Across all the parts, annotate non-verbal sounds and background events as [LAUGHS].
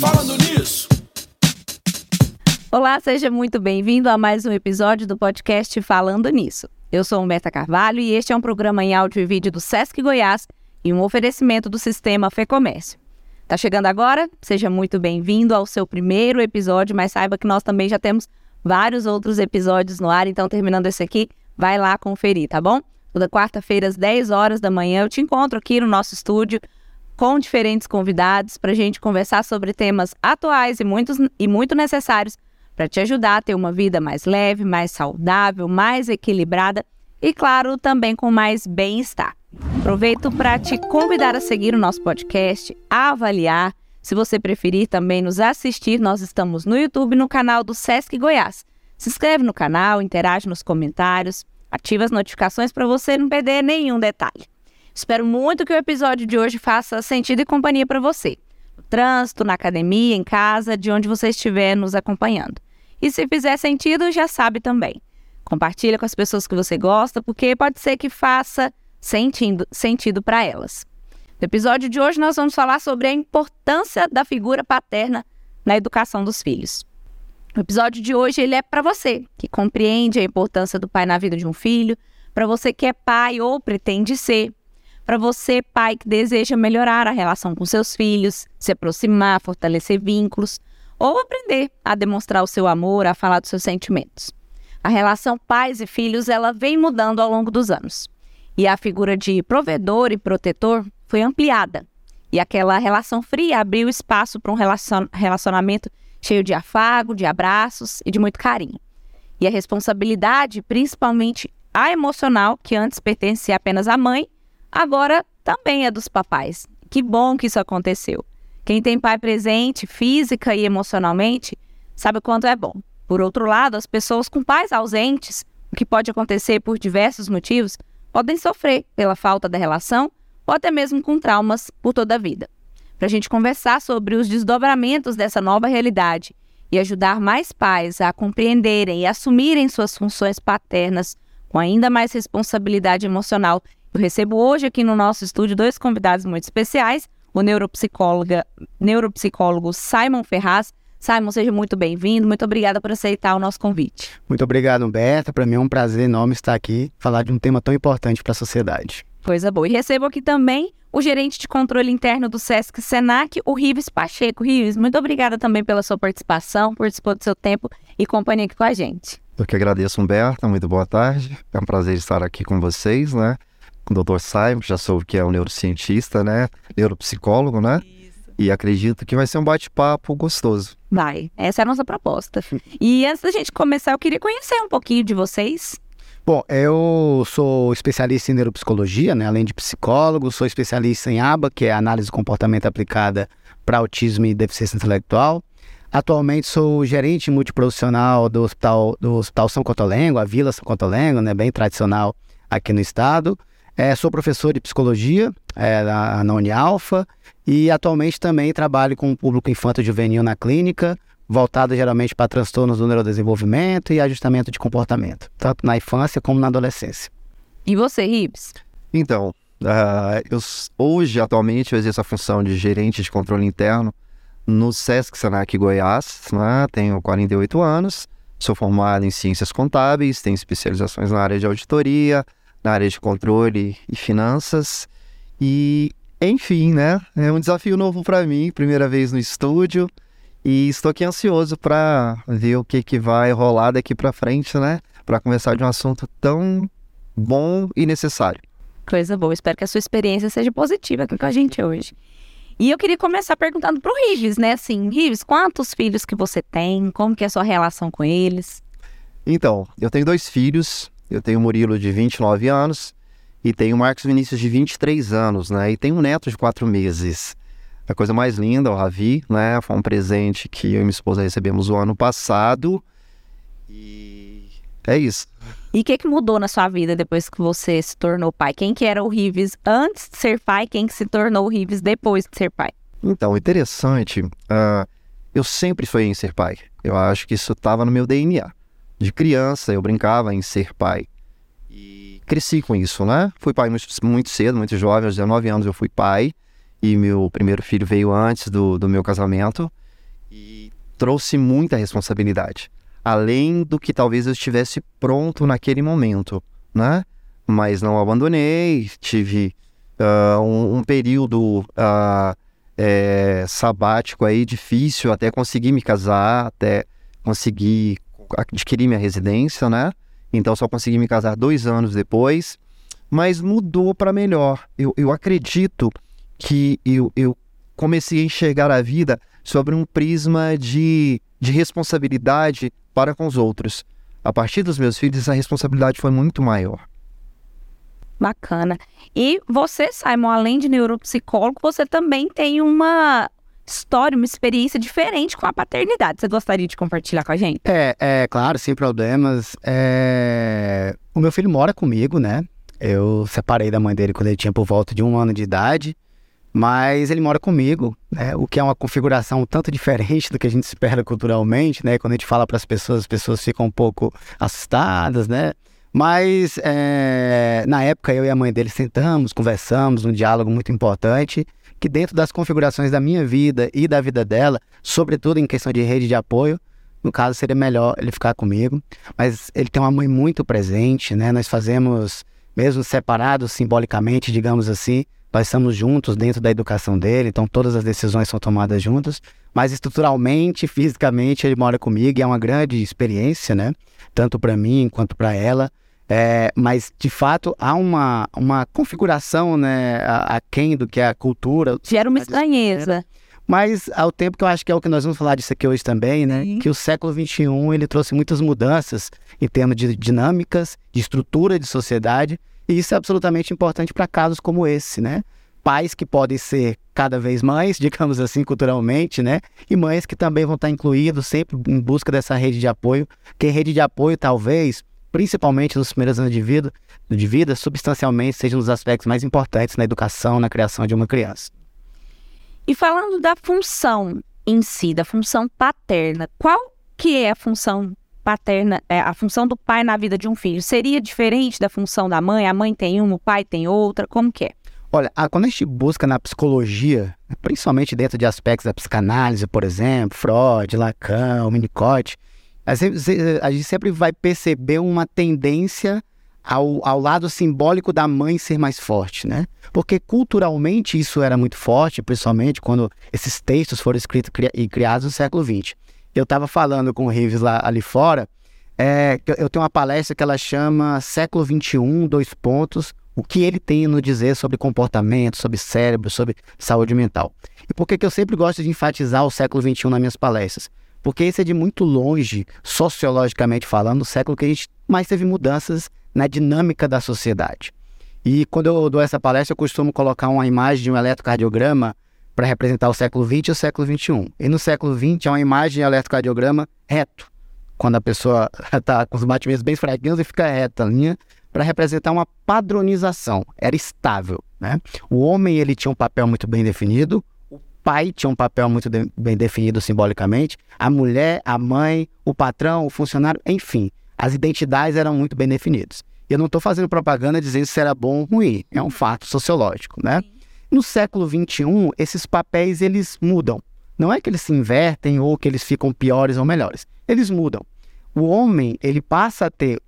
Falando nisso. Olá, seja muito bem-vindo a mais um episódio do podcast Falando Nisso. Eu sou Humberta Carvalho e este é um programa em áudio e vídeo do Sesc Goiás e um oferecimento do sistema Fecomércio. Tá chegando agora? Seja muito bem-vindo ao seu primeiro episódio, mas saiba que nós também já temos vários outros episódios no ar, então terminando esse aqui, vai lá conferir, tá bom? Toda quarta-feira às 10 horas da manhã eu te encontro aqui no nosso estúdio com diferentes convidados para a gente conversar sobre temas atuais e, muitos, e muito necessários para te ajudar a ter uma vida mais leve, mais saudável, mais equilibrada e, claro, também com mais bem-estar. Aproveito para te convidar a seguir o nosso podcast, a avaliar. Se você preferir também nos assistir, nós estamos no YouTube no canal do Sesc Goiás. Se inscreve no canal, interage nos comentários, ativa as notificações para você não perder nenhum detalhe. Espero muito que o episódio de hoje faça sentido e companhia para você. No trânsito, na academia, em casa, de onde você estiver nos acompanhando. E se fizer sentido, já sabe também. Compartilha com as pessoas que você gosta, porque pode ser que faça sentido, sentido para elas. No episódio de hoje, nós vamos falar sobre a importância da figura paterna na educação dos filhos. O episódio de hoje ele é para você que compreende a importância do pai na vida de um filho, para você que é pai ou pretende ser, para você, pai que deseja melhorar a relação com seus filhos, se aproximar, fortalecer vínculos, ou aprender a demonstrar o seu amor, a falar dos seus sentimentos. A relação pais e filhos ela vem mudando ao longo dos anos. E a figura de provedor e protetor foi ampliada. E aquela relação fria abriu espaço para um relacionamento cheio de afago, de abraços e de muito carinho. E a responsabilidade, principalmente a emocional, que antes pertencia apenas à mãe, agora também é dos papais. Que bom que isso aconteceu. Quem tem pai presente, física e emocionalmente, sabe o quanto é bom. Por outro lado, as pessoas com pais ausentes, o que pode acontecer por diversos motivos, podem sofrer pela falta da relação ou até mesmo com traumas por toda a vida. Para a gente conversar sobre os desdobramentos dessa nova realidade e ajudar mais pais a compreenderem e assumirem suas funções paternas com ainda mais responsabilidade emocional eu recebo hoje aqui no nosso estúdio dois convidados muito especiais, o neuropsicóloga, neuropsicólogo Simon Ferraz. Simon, seja muito bem-vindo. Muito obrigada por aceitar o nosso convite. Muito obrigado, Humberta. Para mim é um prazer enorme estar aqui, falar de um tema tão importante para a sociedade. Coisa boa. E recebo aqui também o gerente de controle interno do Sesc Senac, o Rives Pacheco. Rives, muito obrigada também pela sua participação, por dispor do seu tempo e companhia aqui com a gente. Eu que agradeço, Humberta. Muito boa tarde. É um prazer estar aqui com vocês, né? Com o Dr. Simon, já soube que é um neurocientista, né? Neuropsicólogo, né? Isso. E acredito que vai ser um bate-papo gostoso. Vai, essa é a nossa proposta. E antes da gente começar, eu queria conhecer um pouquinho de vocês. Bom, eu sou especialista em neuropsicologia, né? Além de psicólogo, sou especialista em ABA, que é análise do comportamento aplicada para autismo e deficiência intelectual. Atualmente sou gerente multiprofissional do Hospital, do Hospital São Cotolengo, a Vila São Cotolengo, né? Bem tradicional aqui no estado. É, sou professor de psicologia é, na, na Unialfa e atualmente também trabalho com o público infanto-juvenil na clínica, voltado geralmente para transtornos do neurodesenvolvimento e ajustamento de comportamento, tanto na infância como na adolescência. E você, Rips? Então, uh, eu, hoje, atualmente, eu exerço a função de gerente de controle interno no Sesc Senac Goiás, né? tenho 48 anos, sou formado em ciências contábeis, tenho especializações na área de auditoria, na área de controle e finanças. E, enfim, né? É um desafio novo para mim, primeira vez no estúdio. E estou aqui ansioso para ver o que, que vai rolar daqui para frente, né? Para conversar de um assunto tão bom e necessário. Coisa boa. Espero que a sua experiência seja positiva aqui com a gente hoje. E eu queria começar perguntando para o Rives, né? Assim, Rives, quantos filhos que você tem? Como que é a sua relação com eles? Então, eu tenho dois filhos. Eu tenho o Murilo de 29 anos e tenho o Marcos Vinícius de 23 anos, né? E tenho um neto de 4 meses. A coisa mais linda, o Ravi, né? Foi um presente que eu e minha esposa recebemos o ano passado. E é isso. E o que, que mudou na sua vida depois que você se tornou pai? Quem que era o Rives antes de ser pai? Quem que se tornou o Rives depois de ser pai? Então, interessante. Uh, eu sempre sonhei em ser pai. Eu acho que isso estava no meu DNA de criança eu brincava em ser pai. E cresci com isso, né? Fui pai muito, muito cedo, muito jovem, aos 19 anos eu fui pai. e meu primeiro filho veio antes do, do meu casamento e trouxe muita responsabilidade, além do que talvez eu estivesse pronto naquele momento, né? Mas não abandonei, tive uh, um, um, período uh, é, sabático aí difícil até conseguir me casar, até conseguir adquirir minha residência, né? Então só consegui me casar dois anos depois, mas mudou para melhor. Eu, eu acredito que eu, eu comecei a enxergar a vida sobre um prisma de, de responsabilidade para com os outros. A partir dos meus filhos, essa responsabilidade foi muito maior. Bacana. E você, Simon, além de neuropsicólogo, você também tem uma história, uma experiência diferente com a paternidade. Você gostaria de compartilhar com a gente? É, é claro, sem problemas. É... O meu filho mora comigo, né? Eu separei da mãe dele quando ele tinha por volta de um ano de idade, mas ele mora comigo, né? O que é uma configuração um tanto diferente do que a gente espera culturalmente, né? Quando a gente fala para as pessoas, as pessoas ficam um pouco assustadas, né? Mas é, na época eu e a mãe dele sentamos, conversamos, um diálogo muito importante, que dentro das configurações da minha vida e da vida dela, sobretudo em questão de rede de apoio, no caso seria melhor ele ficar comigo. Mas ele tem uma mãe muito presente, né? Nós fazemos, mesmo separados simbolicamente, digamos assim, nós estamos juntos dentro da educação dele, então todas as decisões são tomadas juntas. Mas estruturalmente, fisicamente, ele mora comigo e é uma grande experiência, né? Tanto para mim quanto para ela. É, mas, de fato, há uma, uma configuração né, a, a quem do que é a cultura. Gera uma estranheza. Mas ao tempo que eu acho que é o que nós vamos falar disso aqui hoje também, né? Sim. Que o século XXI ele trouxe muitas mudanças em termos de dinâmicas, de estrutura de sociedade, e isso é absolutamente importante para casos como esse, né? Pais que podem ser cada vez mais, [LAUGHS] digamos assim, culturalmente, né? E mães que também vão estar incluídos sempre em busca dessa rede de apoio, que rede de apoio talvez principalmente nos primeiros anos de vida, de vida, substancialmente seja um dos aspectos mais importantes na educação, na criação de uma criança. E falando da função em si, da função paterna, qual que é a função paterna, é, a função do pai na vida de um filho? Seria diferente da função da mãe? A mãe tem uma, o pai tem outra? Como que é? Olha, quando a gente busca na psicologia, principalmente dentro de aspectos da psicanálise, por exemplo, Freud, Lacan, Winnicott, a gente sempre vai perceber uma tendência ao, ao lado simbólico da mãe ser mais forte, né? Porque culturalmente isso era muito forte, principalmente quando esses textos foram escritos e criados no século XX. Eu estava falando com o Rives lá ali fora, é, eu tenho uma palestra que ela chama Século XXI, dois pontos, o que ele tem a nos dizer sobre comportamento, sobre cérebro, sobre saúde mental. E por que, que eu sempre gosto de enfatizar o século XXI nas minhas palestras? Porque esse é de muito longe, sociologicamente falando, o século que a gente mais teve mudanças na dinâmica da sociedade. E quando eu dou essa palestra, eu costumo colocar uma imagem de um eletrocardiograma para representar o século XX e o século XXI. E no século XX é uma imagem de eletrocardiograma reto, quando a pessoa está [LAUGHS] com os batimentos bem fraquinhos e fica reta a linha, para representar uma padronização, era estável. Né? O homem ele tinha um papel muito bem definido, pai tinha um papel muito de, bem definido simbolicamente, a mulher, a mãe, o patrão, o funcionário, enfim, as identidades eram muito bem definidas. Eu não estou fazendo propaganda dizendo se era bom ou ruim, é um fato sociológico, né? No século XXI, esses papéis eles mudam. Não é que eles se invertem ou que eles ficam piores ou melhores. Eles mudam. O homem, ele passa a ter,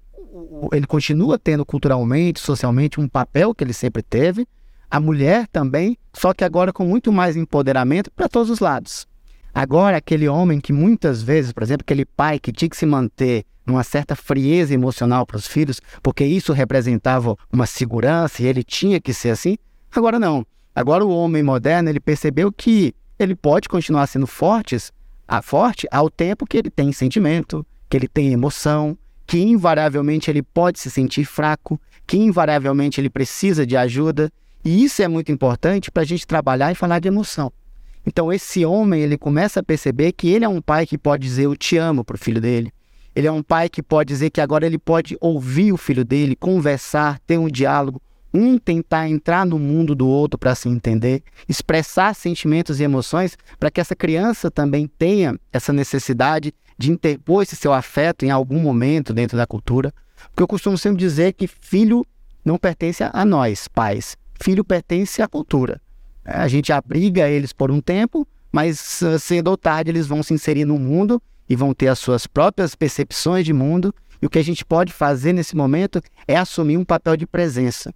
ele continua tendo culturalmente, socialmente, um papel que ele sempre teve, a mulher também, só que agora com muito mais empoderamento para todos os lados. Agora, aquele homem que muitas vezes, por exemplo, aquele pai que tinha que se manter numa certa frieza emocional para os filhos, porque isso representava uma segurança e ele tinha que ser assim, agora não. Agora o homem moderno, ele percebeu que ele pode continuar sendo fortes, a forte ao tempo que ele tem sentimento, que ele tem emoção, que invariavelmente ele pode se sentir fraco, que invariavelmente ele precisa de ajuda e isso é muito importante para a gente trabalhar e falar de emoção. Então, esse homem, ele começa a perceber que ele é um pai que pode dizer eu te amo para o filho dele. Ele é um pai que pode dizer que agora ele pode ouvir o filho dele, conversar, ter um diálogo, um tentar entrar no mundo do outro para se entender, expressar sentimentos e emoções para que essa criança também tenha essa necessidade de interpor esse seu afeto em algum momento dentro da cultura. Porque eu costumo sempre dizer que filho não pertence a nós, pais filho pertence à cultura. A gente abriga eles por um tempo, mas cedo ou tarde eles vão se inserir no mundo e vão ter as suas próprias percepções de mundo. E o que a gente pode fazer nesse momento é assumir um papel de presença.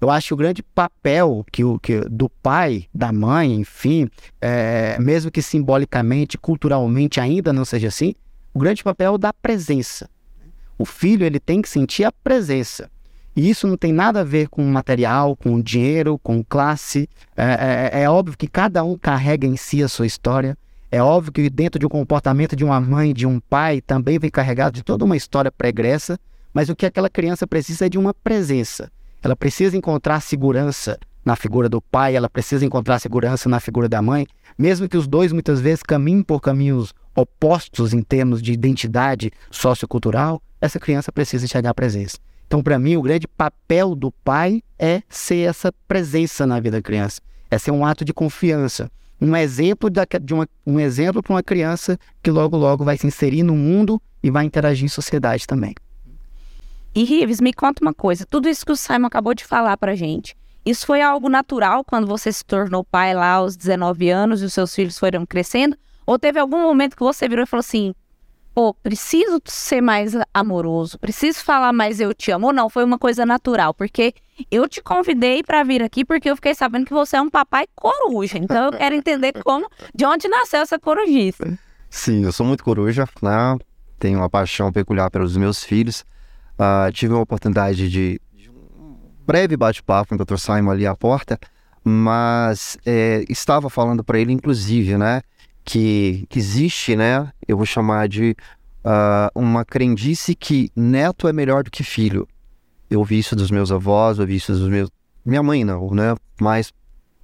Eu acho que o grande papel que o, que, do pai, da mãe, enfim, é, mesmo que simbolicamente, culturalmente ainda não seja assim, o grande papel é da presença. O filho ele tem que sentir a presença. E isso não tem nada a ver com material, com dinheiro, com classe. É, é, é, óbvio que cada um carrega em si a sua história. É óbvio que dentro de um comportamento de uma mãe, de um pai, também vem carregado de toda uma história pregressa. Mas o que aquela criança precisa é de uma presença. Ela precisa encontrar segurança na figura do pai, ela precisa encontrar segurança na figura da mãe, mesmo que os dois muitas vezes caminhem por caminhos opostos em termos de identidade sociocultural, essa criança precisa enxergar a presença. Então, para mim, o grande papel do pai é ser essa presença na vida da criança, é ser um ato de confiança, um exemplo da, de uma, um exemplo para uma criança que logo logo vai se inserir no mundo e vai interagir em sociedade também. E Rives, me conta uma coisa, tudo isso que o Simon acabou de falar para gente, isso foi algo natural quando você se tornou pai lá aos 19 anos e os seus filhos foram crescendo? Ou teve algum momento que você virou e falou assim: pô, preciso ser mais amoroso, preciso falar mais eu te amo? Ou não, foi uma coisa natural, porque eu te convidei para vir aqui porque eu fiquei sabendo que você é um papai coruja. Então eu quero entender como, de onde nasceu essa corujice. Sim, eu sou muito coruja, né? Tenho uma paixão peculiar pelos meus filhos. Uh, tive uma oportunidade de, um breve bate-papo com o Dr. Simon ali à porta, mas é, estava falando para ele, inclusive, né? Que, que existe, né? Eu vou chamar de uh, uma crendice que neto é melhor do que filho. Eu ouvi isso dos meus avós, eu ouvi isso dos meus. Minha mãe não, né? Mas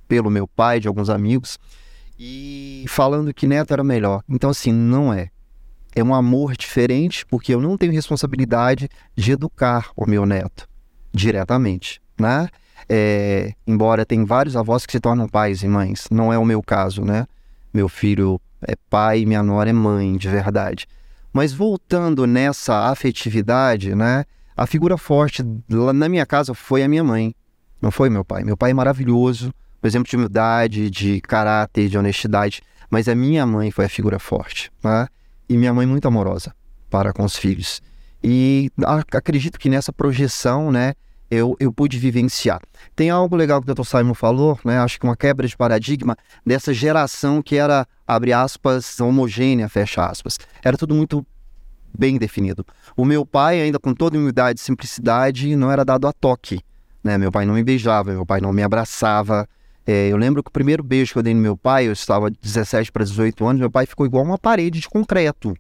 pelo meu pai, de alguns amigos, e falando que neto era melhor. Então, assim, não é. É um amor diferente, porque eu não tenho responsabilidade de educar o meu neto diretamente, né? É, embora tem vários avós que se tornam pais e mães, não é o meu caso, né? Meu filho é pai, minha nora é mãe, de verdade. Mas voltando nessa afetividade, né? A figura forte lá na minha casa foi a minha mãe, não foi meu pai. Meu pai é maravilhoso, por exemplo de humildade, de caráter, de honestidade, mas a minha mãe foi a figura forte, né? E minha mãe muito amorosa para com os filhos. E acredito que nessa projeção, né, eu, eu pude vivenciar. Tem algo legal que o Dr. Simon falou, né? Acho que uma quebra de paradigma dessa geração que era, abre aspas, homogênea, fecha aspas. Era tudo muito bem definido. O meu pai, ainda com toda humildade e simplicidade, não era dado a toque. Né? Meu pai não me beijava, meu pai não me abraçava. É, eu lembro que o primeiro beijo que eu dei no meu pai, eu estava 17 para 18 anos, meu pai ficou igual uma parede de concreto.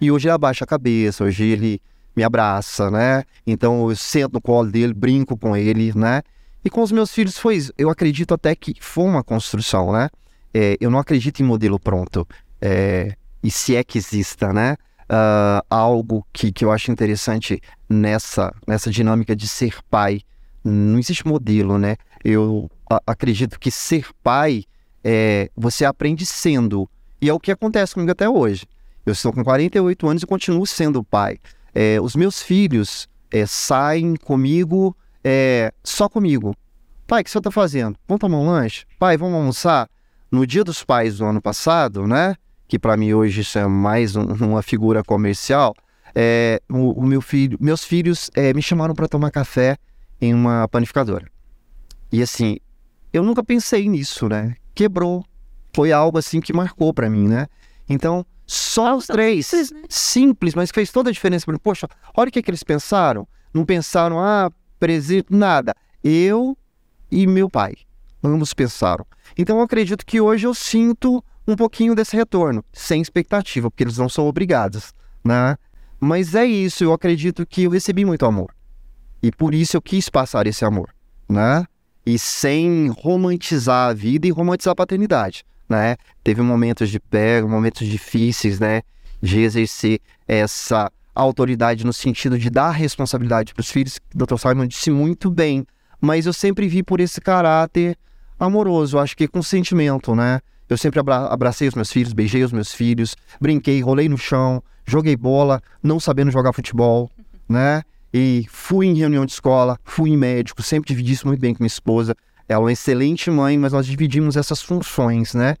E hoje ele abaixa a cabeça, hoje ele me abraça, né? Então eu sento no colo dele, brinco com ele, né? E com os meus filhos foi isso. Eu acredito até que foi uma construção, né? É, eu não acredito em modelo pronto. É, e se é que exista, né? Uh, algo que, que eu acho interessante nessa, nessa dinâmica de ser pai. Não existe modelo, né? Eu acredito que ser pai é, você aprende sendo. E é o que acontece comigo até hoje. Eu estou com 48 anos e continuo sendo pai. É, os meus filhos é, saem comigo, é, só comigo. Pai, o que você está fazendo? Vamos tomar um lanche? Pai, vamos almoçar? No dia dos pais do ano passado, né? Que para mim hoje isso é mais um, [LAUGHS] uma figura comercial. É, o, o, meu filho, meus filhos é, me chamaram para tomar café em uma panificadora. E assim, eu nunca pensei nisso, né? Quebrou. Foi algo assim que marcou para mim, né? Então, só os três. Simples, né? simples, mas fez toda a diferença para mim. Poxa, olha o que, que eles pensaram. Não pensaram, ah, presídio, nada. Eu e meu pai. Ambos pensaram. Então eu acredito que hoje eu sinto um pouquinho desse retorno, sem expectativa, porque eles não são obrigados, né? Mas é isso, eu acredito que eu recebi muito amor. E por isso eu quis passar esse amor, né? E sem romantizar a vida e romantizar a paternidade né? Teve momentos de pega, momentos difíceis, né? De exercer essa autoridade no sentido de dar responsabilidade para os filhos. O Dr. Simon disse muito bem, mas eu sempre vi por esse caráter amoroso, acho que com sentimento, né? Eu sempre abra abracei os meus filhos, beijei os meus filhos, brinquei, rolei no chão, joguei bola, não sabendo jogar futebol, né? E fui em reunião de escola, fui em médico, sempre dividi isso muito bem com minha esposa. Ela é uma excelente mãe, mas nós dividimos essas funções, né?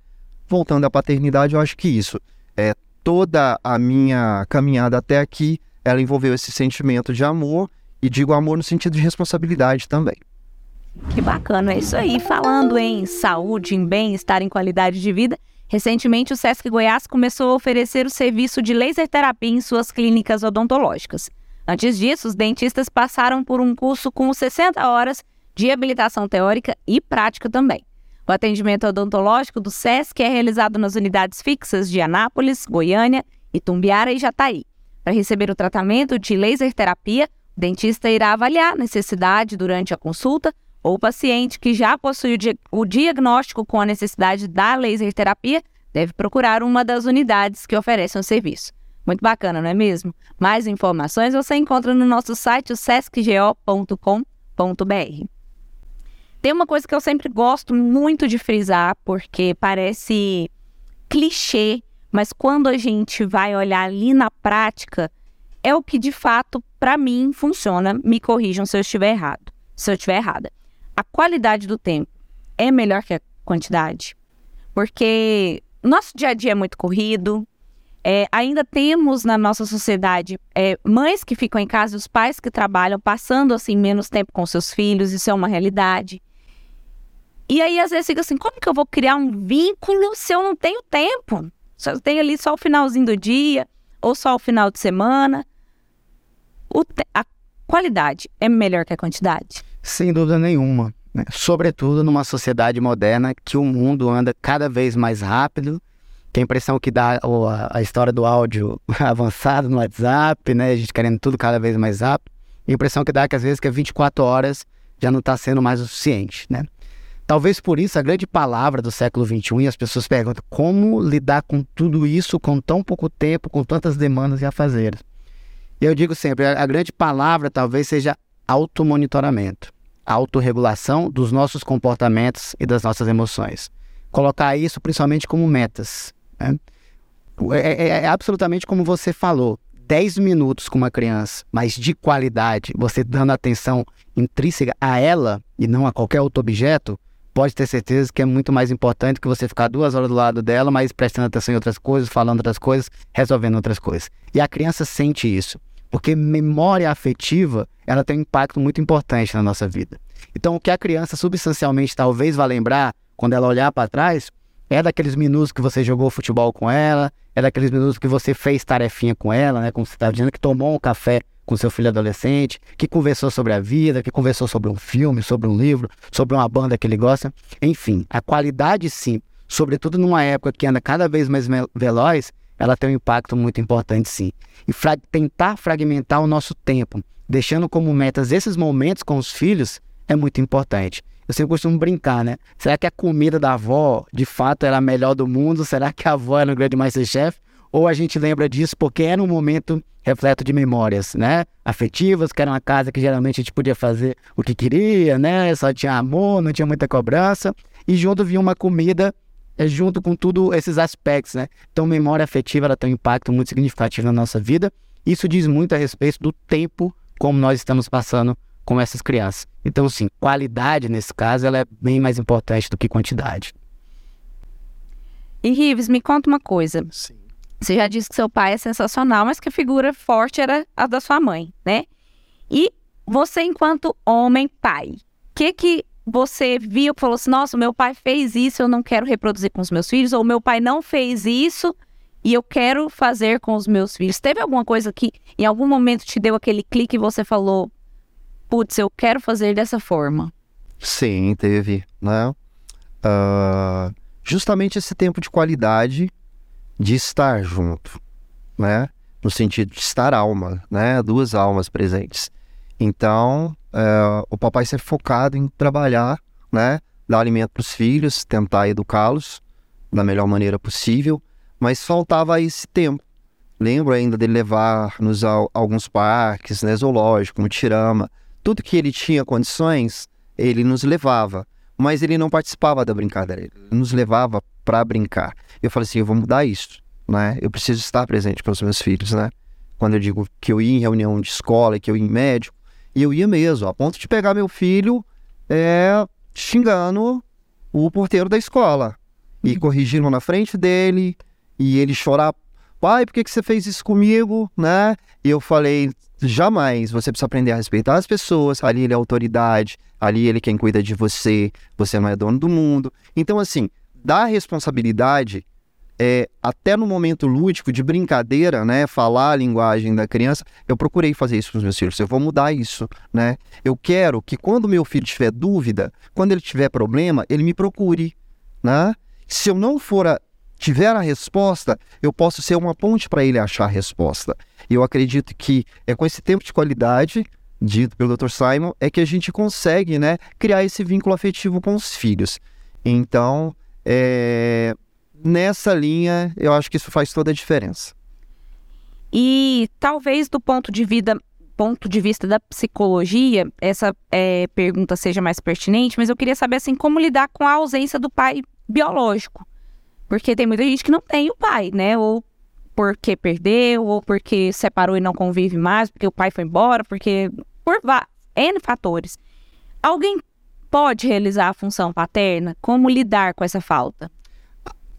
Voltando à paternidade, eu acho que isso é toda a minha caminhada até aqui, ela envolveu esse sentimento de amor e digo amor no sentido de responsabilidade também. Que bacana, é isso aí. Falando em saúde, em bem-estar, em qualidade de vida, recentemente o Sesc Goiás começou a oferecer o serviço de laser terapia em suas clínicas odontológicas. Antes disso, os dentistas passaram por um curso com 60 horas de habilitação teórica e prática também. O atendimento odontológico do SESC é realizado nas unidades fixas de Anápolis, Goiânia, Itumbiara e Jataí. Para receber o tratamento de laser terapia, o dentista irá avaliar a necessidade durante a consulta ou o paciente que já possui o, o diagnóstico com a necessidade da laser terapia deve procurar uma das unidades que oferecem o serviço. Muito bacana, não é mesmo? Mais informações você encontra no nosso site, sescgo.com.br. Tem uma coisa que eu sempre gosto muito de frisar, porque parece clichê, mas quando a gente vai olhar ali na prática, é o que de fato, para mim, funciona. Me corrijam se eu estiver errado. Se eu estiver errada. A qualidade do tempo é melhor que a quantidade. Porque nosso dia a dia é muito corrido. É, ainda temos na nossa sociedade é, mães que ficam em casa, os pais que trabalham, passando assim menos tempo com seus filhos, isso é uma realidade. E aí, às vezes, fica assim: como que eu vou criar um vínculo se eu não tenho tempo? Se eu tenho ali só o finalzinho do dia, ou só o final de semana. Te a qualidade é melhor que a quantidade? Sem dúvida nenhuma. Né? Sobretudo numa sociedade moderna que o mundo anda cada vez mais rápido. Tem a impressão que dá a, a história do áudio [LAUGHS] avançado no WhatsApp, né? A gente querendo tudo cada vez mais rápido. E a impressão que dá é que às vezes que é 24 horas já não está sendo mais o suficiente, né? Talvez por isso a grande palavra do século XXI e as pessoas perguntam como lidar com tudo isso com tão pouco tempo, com tantas demandas e afazeres. E eu digo sempre, a grande palavra talvez seja automonitoramento, autorregulação dos nossos comportamentos e das nossas emoções. Colocar isso principalmente como metas. Né? É, é, é absolutamente como você falou, 10 minutos com uma criança, mas de qualidade, você dando atenção intrínseca a ela e não a qualquer outro objeto, pode ter certeza que é muito mais importante que você ficar duas horas do lado dela, mas prestando atenção em outras coisas, falando outras coisas, resolvendo outras coisas. E a criança sente isso, porque memória afetiva ela tem um impacto muito importante na nossa vida. Então, o que a criança substancialmente talvez vá lembrar quando ela olhar para trás é daqueles minutos que você jogou futebol com ela, é daqueles minutos que você fez tarefinha com ela, né? Como você estava dizendo, que tomou um café com seu filho adolescente, que conversou sobre a vida, que conversou sobre um filme, sobre um livro, sobre uma banda que ele gosta. Enfim, a qualidade, sim, sobretudo numa época que anda cada vez mais veloz, ela tem um impacto muito importante, sim. E fra tentar fragmentar o nosso tempo, deixando como metas esses momentos com os filhos, é muito importante. Eu sempre costumo brincar, né? Será que a comida da avó, de fato, era a melhor do mundo? Será que a avó era um grande Masterchef? Ou a gente lembra disso porque era um momento refleto de memórias, né? Afetivas, que era uma casa que geralmente a gente podia fazer o que queria, né? Só tinha amor, não tinha muita cobrança. E junto vinha uma comida é, junto com tudo esses aspectos, né? Então, memória afetiva ela tem um impacto muito significativo na nossa vida. Isso diz muito a respeito do tempo como nós estamos passando com essas crianças. Então, sim, qualidade nesse caso ela é bem mais importante do que quantidade. E Rives, me conta uma coisa. Sim. Você já disse que seu pai é sensacional, mas que a figura forte era a da sua mãe, né? E você, enquanto homem pai, o que que você viu que falou assim: nossa, meu pai fez isso, eu não quero reproduzir com os meus filhos, ou meu pai não fez isso e eu quero fazer com os meus filhos? Teve alguma coisa que em algum momento te deu aquele clique e você falou: putz, eu quero fazer dessa forma? Sim, teve, né? Uh, justamente esse tempo de qualidade de estar junto, né? No sentido de estar alma, né? Duas almas presentes. Então, é, o papai ser focado em trabalhar, né? Dar alimento para os filhos, tentar educá-los da melhor maneira possível, mas faltava esse tempo. Lembro ainda dele levar-nos a, alguns parques, né? Zoológico, Mutirama. Tudo que ele tinha condições, ele nos levava. Mas ele não participava da brincadeira, ele nos levava para brincar. Eu falei assim, eu vou mudar isso, né? Eu preciso estar presente para os meus filhos, né? Quando eu digo que eu ia em reunião de escola, que eu ia em médico, eu ia mesmo, a ponto de pegar meu filho é, xingando o porteiro da escola e corrigindo na frente dele e ele chorar, pai, por que, que você fez isso comigo, né? E eu falei, jamais, você precisa aprender a respeitar as pessoas, ali ele é autoridade, ali ele é quem cuida de você, você não é dono do mundo. Então, assim, dar responsabilidade é, até no momento lúdico de brincadeira, né, falar a linguagem da criança, eu procurei fazer isso com os meus filhos. Eu vou mudar isso, né? Eu quero que quando meu filho tiver dúvida, quando ele tiver problema, ele me procure, né? Se eu não for a, tiver a resposta, eu posso ser uma ponte para ele achar a resposta. E eu acredito que é com esse tempo de qualidade dito pelo Dr. Simon é que a gente consegue, né, criar esse vínculo afetivo com os filhos. Então, é, nessa linha, eu acho que isso faz toda a diferença. E talvez do ponto de, vida, ponto de vista da psicologia, essa é, pergunta seja mais pertinente, mas eu queria saber assim como lidar com a ausência do pai biológico. Porque tem muita gente que não tem o pai, né? Ou porque perdeu, ou porque separou e não convive mais, porque o pai foi embora, porque por N fatores. Alguém pode realizar a função paterna? Como lidar com essa falta?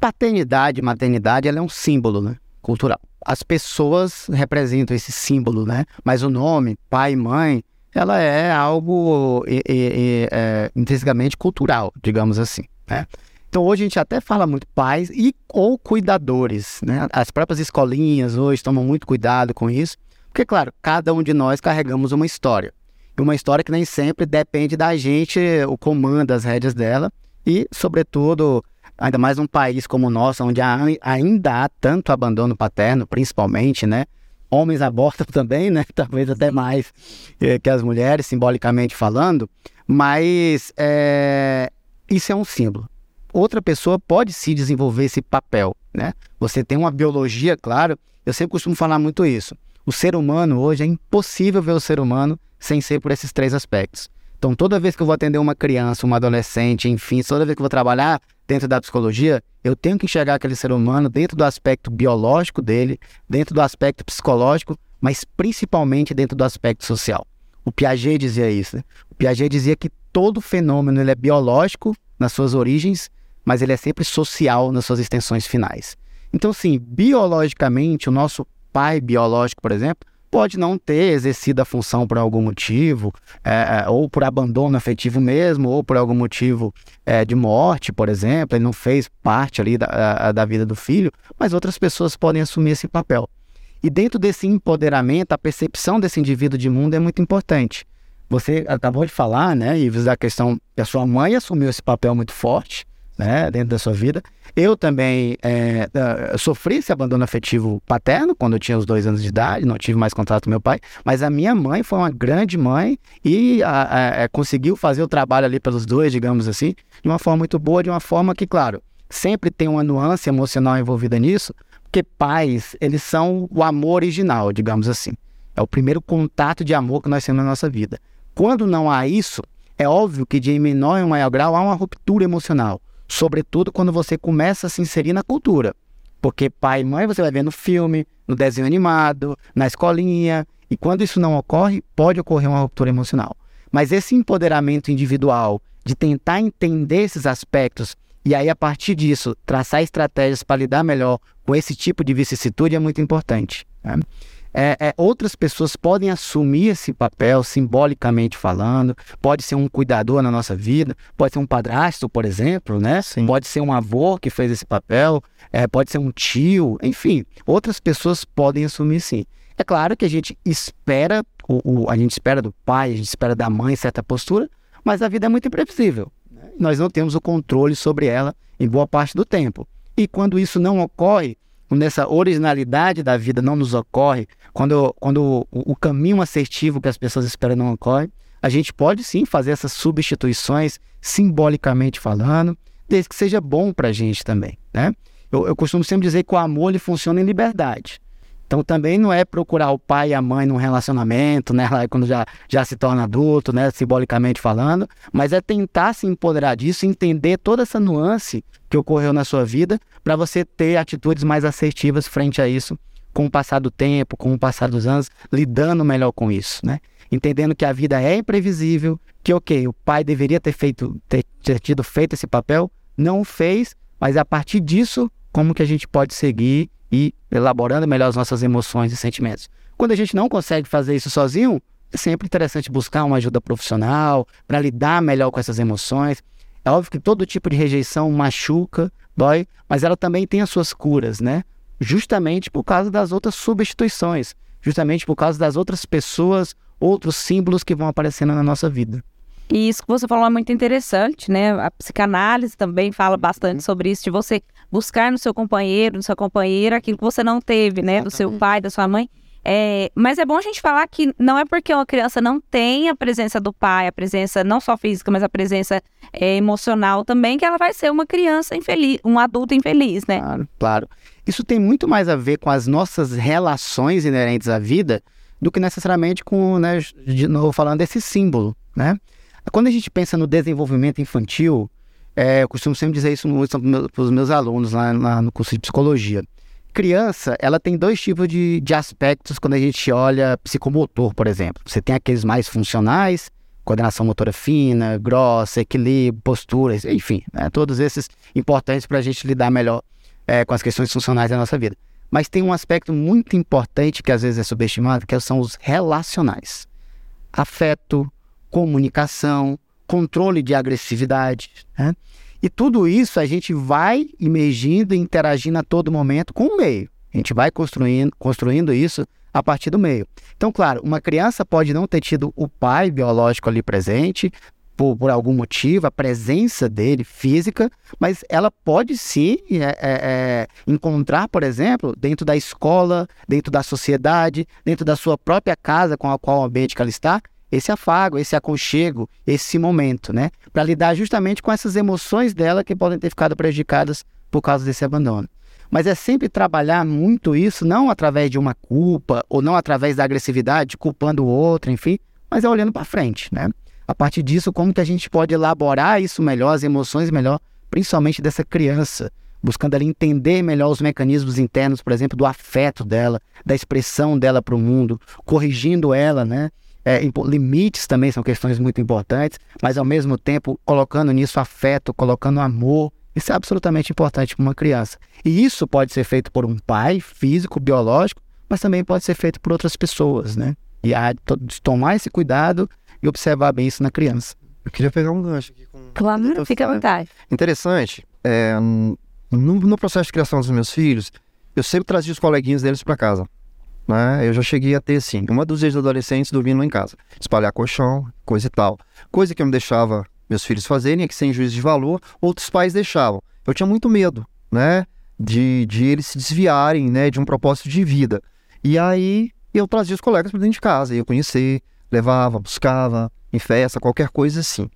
paternidade, maternidade, ela é um símbolo, né? Cultural. As pessoas representam esse símbolo, né? Mas o nome, pai e mãe, ela é algo é, é, é, intrinsecamente cultural, digamos assim, né? Então hoje a gente até fala muito pais e ou cuidadores, né? As próprias escolinhas hoje tomam muito cuidado com isso, porque claro, cada um de nós carregamos uma história. Uma história que nem sempre depende da gente, o comando, as rédeas dela e, sobretudo, ainda mais num país como o nosso, onde há, ainda há tanto abandono paterno, principalmente, né? Homens abortam [LAUGHS] também, né? [LAUGHS] Talvez até mais é, que as mulheres, simbolicamente falando, mas é, isso é um símbolo. Outra pessoa pode se desenvolver esse papel, né? Você tem uma biologia, claro, eu sempre costumo falar muito isso. O ser humano hoje é impossível ver o ser humano sem ser por esses três aspectos. Então, toda vez que eu vou atender uma criança, uma adolescente, enfim, toda vez que eu vou trabalhar dentro da psicologia, eu tenho que enxergar aquele ser humano dentro do aspecto biológico dele, dentro do aspecto psicológico, mas principalmente dentro do aspecto social. O Piaget dizia isso. Né? O Piaget dizia que todo fenômeno ele é biológico nas suas origens, mas ele é sempre social nas suas extensões finais. Então, sim, biologicamente, o nosso pai biológico, por exemplo, pode não ter exercido a função por algum motivo, é, é, ou por abandono afetivo mesmo, ou por algum motivo é, de morte, por exemplo, ele não fez parte ali da, da vida do filho, mas outras pessoas podem assumir esse papel. E dentro desse empoderamento, a percepção desse indivíduo de mundo é muito importante. Você acabou de falar, né, e da questão que a sua mãe assumiu esse papel muito forte, né, dentro da sua vida. Eu também é, sofri esse abandono afetivo paterno quando eu tinha os dois anos de idade, não tive mais contato com meu pai, mas a minha mãe foi uma grande mãe e a, a, é, conseguiu fazer o trabalho ali pelos dois, digamos assim, de uma forma muito boa, de uma forma que, claro, sempre tem uma nuance emocional envolvida nisso, porque pais, eles são o amor original, digamos assim. É o primeiro contato de amor que nós temos na nossa vida. Quando não há isso, é óbvio que de menor em maior grau há uma ruptura emocional sobretudo quando você começa a se inserir na cultura. Porque pai e mãe você vai ver no filme, no desenho animado, na escolinha, e quando isso não ocorre, pode ocorrer uma ruptura emocional. Mas esse empoderamento individual de tentar entender esses aspectos e aí a partir disso traçar estratégias para lidar melhor com esse tipo de vicissitude é muito importante. Né? É, é, outras pessoas podem assumir esse papel, simbolicamente falando. Pode ser um cuidador na nossa vida, pode ser um padrasto, por exemplo, né? Sim. Pode ser um avô que fez esse papel, é, pode ser um tio, enfim. Outras pessoas podem assumir sim. É claro que a gente espera, o, o, a gente espera do pai, a gente espera da mãe certa postura, mas a vida é muito imprevisível. Né? Nós não temos o controle sobre ela em boa parte do tempo. E quando isso não ocorre, quando essa originalidade da vida não nos ocorre, quando, quando o, o caminho assertivo que as pessoas esperam não ocorre, a gente pode sim fazer essas substituições, simbolicamente falando, desde que seja bom para a gente também, né? Eu, eu, costumo sempre dizer que o amor ele funciona em liberdade. Então também não é procurar o pai e a mãe num relacionamento, né, [LAUGHS] quando já, já se torna adulto, né, simbolicamente falando, mas é tentar se empoderar disso, entender toda essa nuance que ocorreu na sua vida, para você ter atitudes mais assertivas frente a isso com o passar do tempo, com o passar dos anos, lidando melhor com isso, né? Entendendo que a vida é imprevisível, que ok, o pai deveria ter feito, ter, ter tido feito esse papel, não o fez, mas a partir disso, como que a gente pode seguir e elaborando melhor as nossas emoções e sentimentos. Quando a gente não consegue fazer isso sozinho, é sempre interessante buscar uma ajuda profissional para lidar melhor com essas emoções. É óbvio que todo tipo de rejeição machuca, dói, mas ela também tem as suas curas, né? Justamente por causa das outras substituições, justamente por causa das outras pessoas, outros símbolos que vão aparecendo na nossa vida. E isso que você falou é muito interessante, né? A psicanálise também fala bastante uhum. sobre isso, de você buscar no seu companheiro, no seu companheira, aquilo que você não teve, né? Do seu pai, da sua mãe. É, mas é bom a gente falar que não é porque uma criança não tem a presença do pai, a presença não só física, mas a presença é, emocional também, que ela vai ser uma criança infeliz, um adulto infeliz, né? Claro, claro. Isso tem muito mais a ver com as nossas relações inerentes à vida do que necessariamente com, né, de novo falando desse símbolo, né? Quando a gente pensa no desenvolvimento infantil, é, eu costumo sempre dizer isso para os meus alunos lá, lá no curso de psicologia criança, ela tem dois tipos de, de aspectos quando a gente olha psicomotor, por exemplo. Você tem aqueles mais funcionais, coordenação motora fina, grossa, equilíbrio, posturas, enfim, né? todos esses importantes para a gente lidar melhor é, com as questões funcionais da nossa vida. Mas tem um aspecto muito importante que às vezes é subestimado, que são os relacionais. Afeto, comunicação, controle de agressividade. Né? E tudo isso a gente vai emergindo e interagindo a todo momento com o meio. A gente vai construindo, construindo isso a partir do meio. Então, claro, uma criança pode não ter tido o pai biológico ali presente, por, por algum motivo, a presença dele física, mas ela pode sim é, é, é, encontrar, por exemplo, dentro da escola, dentro da sociedade, dentro da sua própria casa com a qual o ambiente que ela está, esse afago, esse aconchego, esse momento, né? Para lidar justamente com essas emoções dela que podem ter ficado prejudicadas por causa desse abandono. Mas é sempre trabalhar muito isso, não através de uma culpa ou não através da agressividade, culpando o outro, enfim, mas é olhando para frente, né? A partir disso, como que a gente pode elaborar isso melhor, as emoções melhor, principalmente dessa criança, buscando ali entender melhor os mecanismos internos, por exemplo, do afeto dela, da expressão dela para o mundo, corrigindo ela, né? É, limites também são questões muito importantes, mas ao mesmo tempo colocando nisso afeto, colocando amor. Isso é absolutamente importante para uma criança. E isso pode ser feito por um pai físico, biológico, mas também pode ser feito por outras pessoas, né? E há de tomar esse cuidado e observar bem isso na criança. Eu queria pegar um gancho aqui com. Claro, fica à vontade. Interessante. É, no, no processo de criação dos meus filhos, eu sempre trazia os coleguinhas deles para casa né? Eu já cheguei a ter, assim, uma dúzia de adolescentes dormindo em casa. Espalhar colchão, coisa e tal. Coisa que eu não deixava meus filhos fazerem, é que sem juízo de valor, outros pais deixavam. Eu tinha muito medo, né? De, de eles se desviarem, né? De um propósito de vida. E aí eu trazia os colegas para dentro de casa, ia conhecer, levava, buscava, em festa, qualquer coisa assim.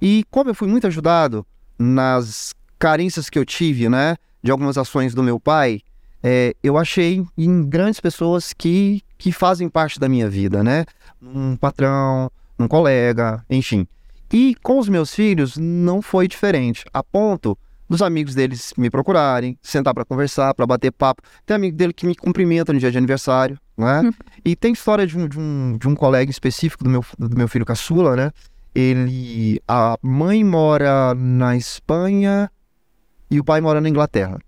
E como eu fui muito ajudado nas carências que eu tive, né? De algumas ações do meu pai, é, eu achei em grandes pessoas que, que fazem parte da minha vida, né? Um patrão, um colega, enfim. E com os meus filhos não foi diferente, a ponto dos amigos deles me procurarem, sentar para conversar, para bater papo. Tem amigo dele que me cumprimenta no dia de aniversário, né? Hum. E tem história de um, de, um, de um colega específico do meu, do meu filho caçula, né? Ele, a mãe mora na Espanha e o pai mora na Inglaterra.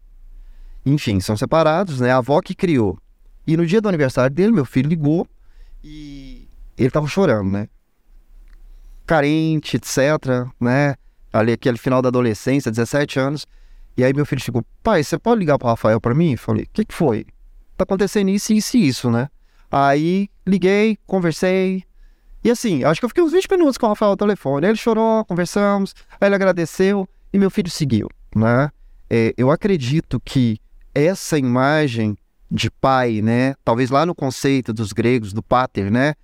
Enfim, são separados, né? A avó que criou. E no dia do aniversário dele, meu filho ligou e ele tava chorando, né? Carente, etc, né? Ali aquele final da adolescência, 17 anos. E aí meu filho chegou, pai, você pode ligar pro Rafael para mim? Falei, o que que foi? Tá acontecendo isso, isso e isso, né? Aí liguei, conversei. E assim, acho que eu fiquei uns 20 minutos com o Rafael no telefone. Ele chorou, conversamos, aí ele agradeceu e meu filho seguiu, né? É, eu acredito que essa imagem de pai, né? Talvez lá no conceito dos gregos, do pater, né?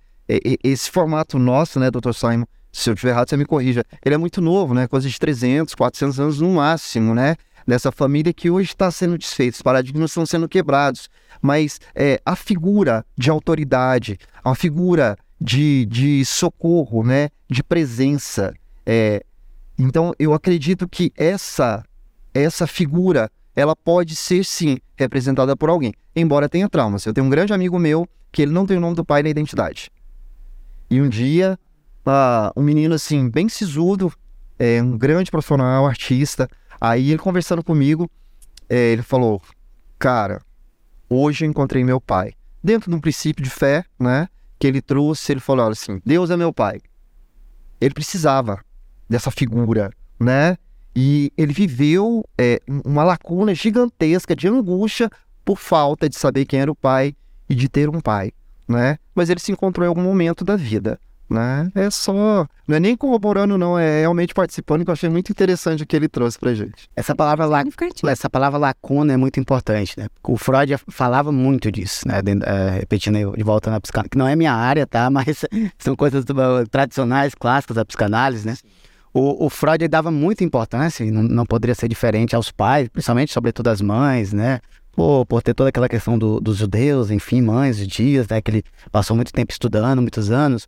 Esse formato nosso, né, Dr. Simon? Se eu estiver errado, você me corrija. Ele é muito novo, né? Coisa de 300, 400 anos no máximo, né? Dessa família que hoje está sendo desfeita, os paradigmas estão sendo quebrados. Mas é, a figura de autoridade, a figura de, de socorro, né? De presença. É... Então, eu acredito que essa, essa figura ela pode ser sim representada por alguém, embora tenha traumas. Eu tenho um grande amigo meu que ele não tem o nome do pai na identidade. E um dia, uh, um menino assim, bem sisudo, é, um grande profissional, artista, aí ele conversando comigo, é, ele falou: Cara, hoje eu encontrei meu pai. Dentro de um princípio de fé, né? Que ele trouxe, ele falou assim: Deus é meu pai. Ele precisava dessa figura, né? E ele viveu é, uma lacuna gigantesca de angústia por falta de saber quem era o pai e de ter um pai, né? Mas ele se encontrou em algum momento da vida, né? É só, não é nem corroborando não, é realmente participando que eu achei muito interessante o que ele trouxe pra gente. Essa palavra, la... essa palavra lacuna é muito importante, né? O Freud falava muito disso, né? De, é, repetindo de volta na psicanálise, que não é minha área, tá? [LAUGHS] Mas são coisas tradicionais, clássicas da psicanálise, né? O, o Freud dava muita importância, e não, não poderia ser diferente aos pais, principalmente, sobretudo as mães, né? Por, por ter toda aquela questão do, dos judeus, enfim, mães, dias, né? Que ele passou muito tempo estudando, muitos anos.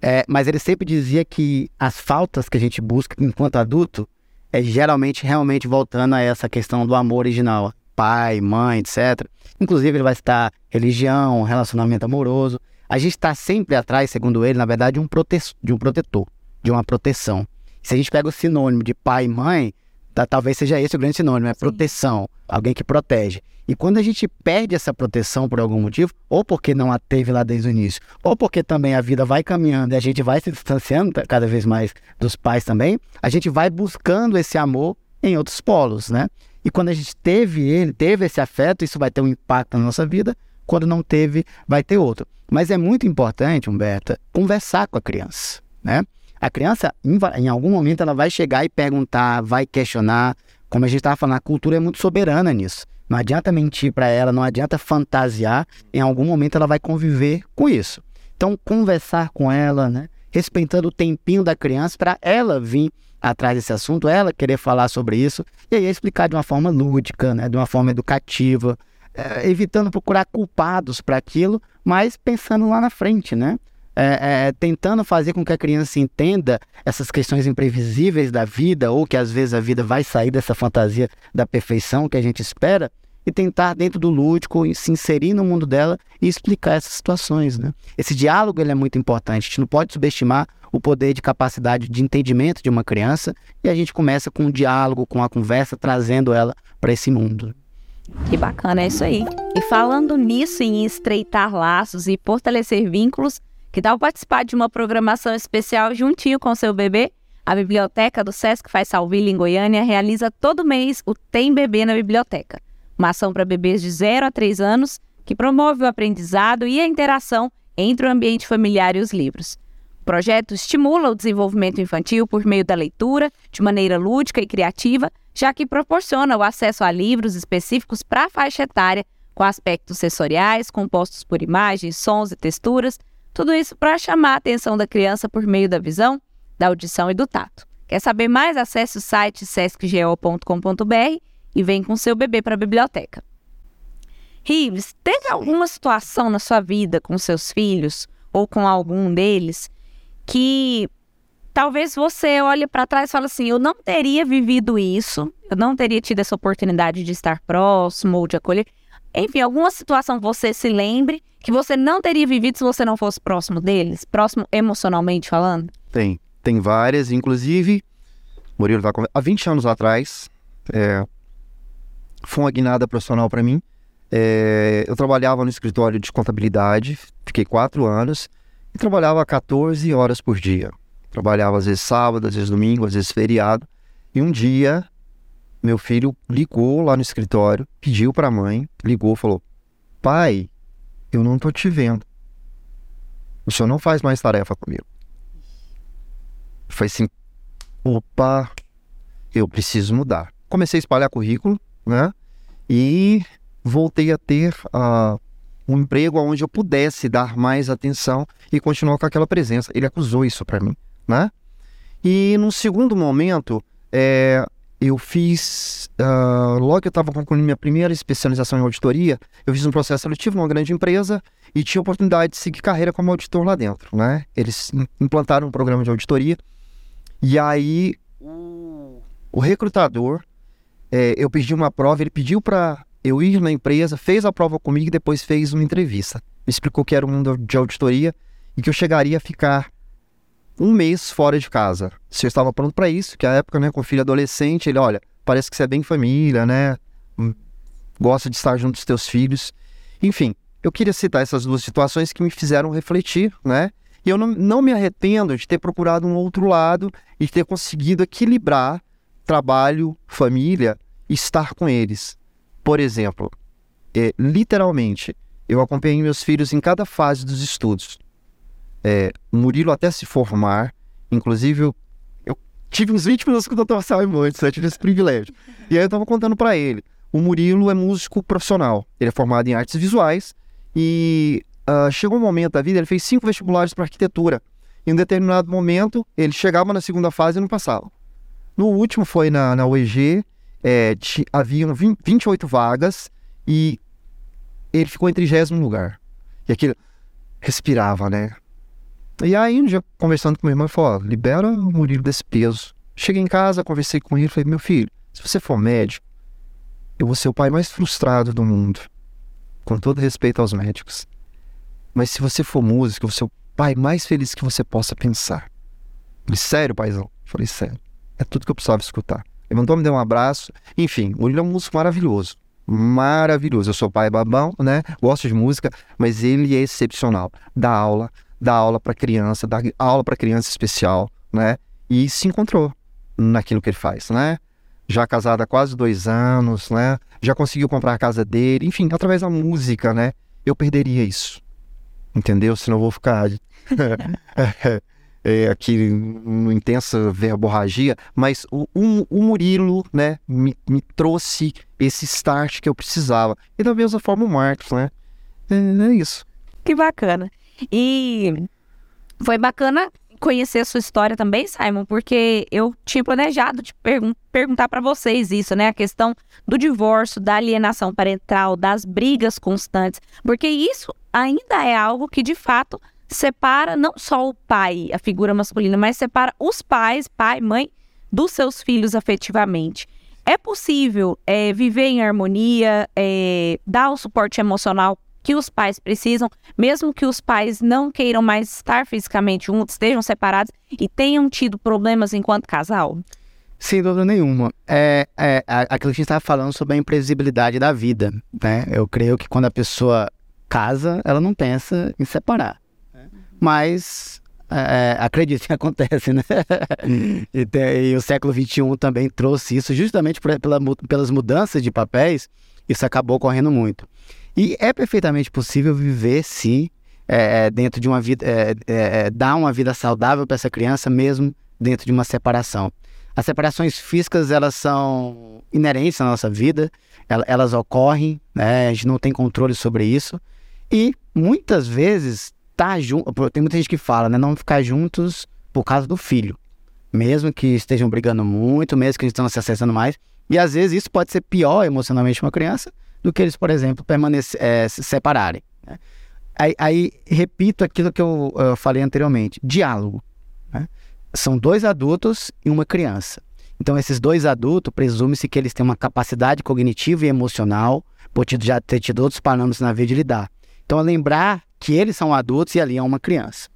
É, mas ele sempre dizia que as faltas que a gente busca enquanto adulto é geralmente realmente voltando a essa questão do amor original. Pai, mãe, etc. Inclusive, ele vai citar religião, relacionamento amoroso. A gente está sempre atrás, segundo ele, na verdade, um prote de um protetor, de uma proteção. Se a gente pega o sinônimo de pai e mãe, tá, talvez seja esse o grande sinônimo, é Sim. proteção, alguém que protege. E quando a gente perde essa proteção por algum motivo, ou porque não a teve lá desde o início, ou porque também a vida vai caminhando e a gente vai se distanciando cada vez mais dos pais também, a gente vai buscando esse amor em outros polos, né? E quando a gente teve ele, teve esse afeto, isso vai ter um impacto na nossa vida. Quando não teve, vai ter outro. Mas é muito importante, Humberta, conversar com a criança, né? A criança, em algum momento, ela vai chegar e perguntar, vai questionar. Como a gente estava falando, a cultura é muito soberana nisso. Não adianta mentir para ela, não adianta fantasiar. Em algum momento, ela vai conviver com isso. Então, conversar com ela, né? respeitando o tempinho da criança para ela vir atrás desse assunto, ela querer falar sobre isso, e aí explicar de uma forma lúdica, né? de uma forma educativa, é, evitando procurar culpados para aquilo, mas pensando lá na frente, né? É, é, tentando fazer com que a criança entenda essas questões imprevisíveis da vida, ou que às vezes a vida vai sair dessa fantasia da perfeição que a gente espera, e tentar, dentro do lúdico, se inserir no mundo dela e explicar essas situações. Né? Esse diálogo ele é muito importante, a gente não pode subestimar o poder de capacidade de entendimento de uma criança, e a gente começa com o diálogo, com a conversa, trazendo ela para esse mundo. Que bacana, é isso aí. E falando nisso, em estreitar laços e fortalecer vínculos, que tal participar de uma programação especial juntinho com seu bebê? A biblioteca do Sesc Faz Salville em Goiânia realiza todo mês o Tem Bebê na Biblioteca, uma ação para bebês de 0 a 3 anos que promove o aprendizado e a interação entre o ambiente familiar e os livros. O projeto estimula o desenvolvimento infantil por meio da leitura, de maneira lúdica e criativa, já que proporciona o acesso a livros específicos para a faixa etária, com aspectos sensoriais, compostos por imagens, sons e texturas, tudo isso para chamar a atenção da criança por meio da visão, da audição e do tato. Quer saber mais? Acesse o site sescgo.com.br e vem com seu bebê para a biblioteca. Rives, teve alguma situação na sua vida com seus filhos ou com algum deles que talvez você olhe para trás e fale assim: eu não teria vivido isso, eu não teria tido essa oportunidade de estar próximo ou de acolher. Enfim, alguma situação você se lembre que você não teria vivido se você não fosse próximo deles? Próximo emocionalmente falando? Tem. Tem várias. Inclusive, Murilo vai Há 20 anos atrás, é, foi uma guinada profissional para mim. É, eu trabalhava no escritório de contabilidade, fiquei quatro anos e trabalhava 14 horas por dia. Trabalhava às vezes sábado, às vezes domingo, às vezes feriado. E um dia meu filho ligou lá no escritório, pediu para a mãe, ligou, falou: "Pai, eu não tô te vendo. O senhor não faz mais tarefa comigo." Foi assim: "Opa, eu preciso mudar." Comecei a espalhar currículo, né? E voltei a ter uh, um emprego onde eu pudesse dar mais atenção e continuar com aquela presença. Ele acusou isso para mim, né? E num segundo momento, é, eu fiz, uh, logo que eu estava concluindo minha primeira especialização em auditoria, eu fiz um processo seletivo numa grande empresa e tinha a oportunidade de seguir carreira como auditor lá dentro, né? Eles implantaram um programa de auditoria e aí o, recrutador é, eu pedi uma prova, ele pediu para eu ir na empresa, fez a prova comigo e depois fez uma entrevista. Me explicou que era um mundo de auditoria e que eu chegaria a ficar um mês fora de casa. Se eu estava pronto para isso, que a época, né, com filho adolescente, ele, olha, parece que você é bem família, né? Hum, gosta de estar junto dos teus filhos. Enfim, eu queria citar essas duas situações que me fizeram refletir, né? E eu não, não me arrependo de ter procurado um outro lado e ter conseguido equilibrar trabalho, família estar com eles. Por exemplo, é, literalmente, eu acompanhei meus filhos em cada fase dos estudos. É, Murilo até se formar, inclusive eu, eu tive uns 20 minutos com o Dr. Simon antes, eu tive esse privilégio. E aí eu estava contando para ele. O Murilo é músico profissional, ele é formado em artes visuais e uh, chegou um momento da vida, ele fez cinco vestibulares para arquitetura. Em um determinado momento, ele chegava na segunda fase e não passava. No último foi na, na UEG, é, 20, 28 vagas e ele ficou em trigésimo lugar. E aquilo respirava, né? E aí, um dia, conversando com irmão, ele falou: libera o Murilo desse peso. Cheguei em casa, conversei com ele, falei: meu filho, se você for médico, eu vou ser o pai mais frustrado do mundo. Com todo respeito aos médicos. Mas se você for músico, eu vou ser o pai mais feliz que você possa pensar. Ele, sério, paizão? Falei, sério. É tudo que eu precisava escutar. Levantou, me deu um abraço. Enfim, o Murilo é um músico maravilhoso. Maravilhoso. Eu sou pai babão, né? Gosto de música, mas ele é excepcional. Dá aula, dá aula para criança, dá aula para criança especial, né? E se encontrou naquilo que ele faz, né? Já casado há quase dois anos, né? Já conseguiu comprar a casa dele, enfim, através da música, né? Eu perderia isso, entendeu? Senão eu vou ficar [LAUGHS] é, aqui no intensa verborragia, mas o, o, o Murilo, né, me, me, trouxe esse start que eu precisava. E da mesma forma o Marcos, né? É, é isso. Que bacana. E foi bacana conhecer a sua história também, Simon, porque eu tinha planejado te pergun perguntar para vocês isso, né? A questão do divórcio, da alienação parental, das brigas constantes, porque isso ainda é algo que de fato separa não só o pai, a figura masculina, mas separa os pais, pai, mãe, dos seus filhos afetivamente. É possível é, viver em harmonia, é, dar o suporte emocional que os pais precisam, mesmo que os pais não queiram mais estar fisicamente juntos, estejam separados e tenham tido problemas enquanto casal? Sem dúvida nenhuma. É, é aquilo que a gente estava falando sobre a imprevisibilidade da vida. Né? Eu creio que quando a pessoa casa, ela não pensa em separar mas é, acredito que [LAUGHS] acontece, né? e, tem, e, o século XXI também trouxe isso, justamente por, pela, pelas mudanças de papéis, isso acabou ocorrendo muito. E é perfeitamente possível viver, sim, é, é dentro de uma vida, é, é, é, dar uma vida saudável para essa criança, mesmo dentro de uma separação. As separações físicas, elas são inerentes à nossa vida, elas, ocorrem, né? a gente não tem controle sobre isso, e muitas vezes tá junto. Tem muita gente que fala, né? Não ficar juntos por causa do filho. Mesmo que estejam brigando muito, mesmo que eles se acessando mais. E às vezes isso pode ser pior emocionalmente para uma criança do que eles, por exemplo, permanecer, é, se separarem. Né? Aí, aí, repito aquilo que eu, eu falei anteriormente: diálogo. Né? São dois adultos e uma criança. Então, esses dois adultos, presume-se que eles têm uma capacidade cognitiva e emocional, por já ter tido outros parâmetros na vida de lidar. Então, é lembrar que eles são adultos e ali é uma criança.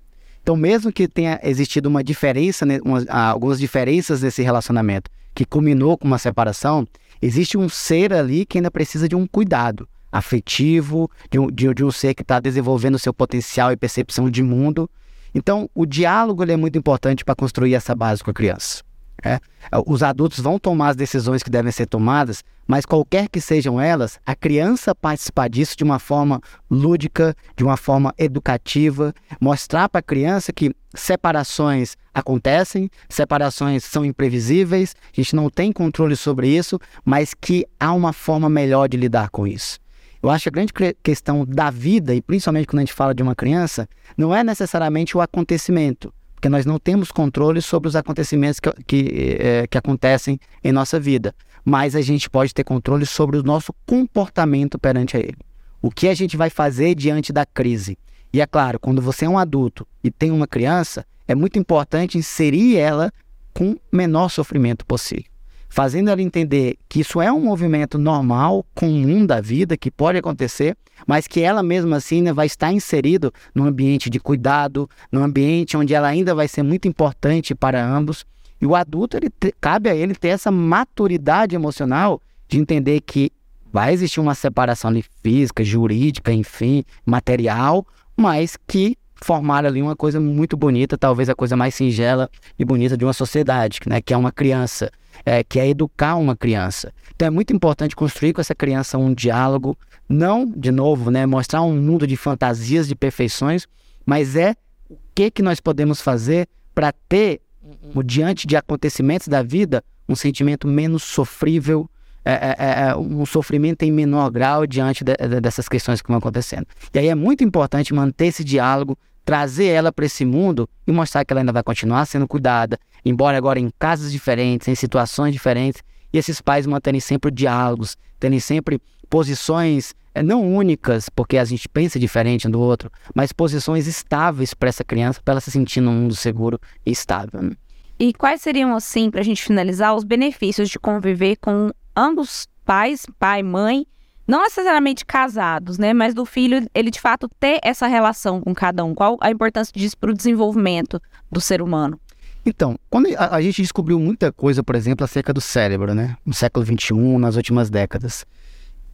Então, mesmo que tenha existido uma diferença, uma, algumas diferenças nesse relacionamento, que culminou com uma separação, existe um ser ali que ainda precisa de um cuidado afetivo, de um, de, de um ser que está desenvolvendo seu potencial e percepção de mundo. Então, o diálogo é muito importante para construir essa base com a criança. É? Os adultos vão tomar as decisões que devem ser tomadas, mas qualquer que sejam elas, a criança participar disso de uma forma lúdica, de uma forma educativa, mostrar para a criança que separações acontecem, separações são imprevisíveis, a gente não tem controle sobre isso, mas que há uma forma melhor de lidar com isso. Eu acho que a grande questão da vida, e principalmente quando a gente fala de uma criança, não é necessariamente o acontecimento, porque nós não temos controle sobre os acontecimentos que, que, é, que acontecem em nossa vida, mas a gente pode ter controle sobre o nosso comportamento perante a ele. O que a gente vai fazer diante da crise. E é claro, quando você é um adulto e tem uma criança, é muito importante inserir ela com o menor sofrimento possível. Fazendo ela entender que isso é um movimento normal, comum da vida, que pode acontecer, mas que ela mesma assim né, vai estar inserido num ambiente de cuidado, num ambiente onde ela ainda vai ser muito importante para ambos. E o adulto, ele cabe a ele ter essa maturidade emocional de entender que vai existir uma separação física, jurídica, enfim, material, mas que formar ali uma coisa muito bonita, talvez a coisa mais singela e bonita de uma sociedade, né, que é uma criança, é, que é educar uma criança. Então é muito importante construir com essa criança um diálogo, não, de novo, né, mostrar um mundo de fantasias, de perfeições, mas é o que que nós podemos fazer para ter, diante de acontecimentos da vida, um sentimento menos sofrível, é, é, é, é, um sofrimento em menor grau diante de, de, dessas questões que vão acontecendo. E aí é muito importante manter esse diálogo, trazer ela para esse mundo e mostrar que ela ainda vai continuar sendo cuidada, embora agora em casas diferentes, em situações diferentes, e esses pais manterem sempre diálogos, terem sempre posições é, não únicas, porque a gente pensa diferente um do outro, mas posições estáveis para essa criança, para ela se sentir num mundo seguro e estável. Né? E quais seriam, assim, para a gente finalizar, os benefícios de conviver com ambos pais, pai, mãe, não necessariamente casados, né? Mas do filho, ele de fato ter essa relação com cada um. Qual a importância disso para o desenvolvimento do ser humano? Então, quando a, a, gente descobriu muita coisa, por exemplo, acerca do cérebro, né? No século XXI, nas últimas décadas.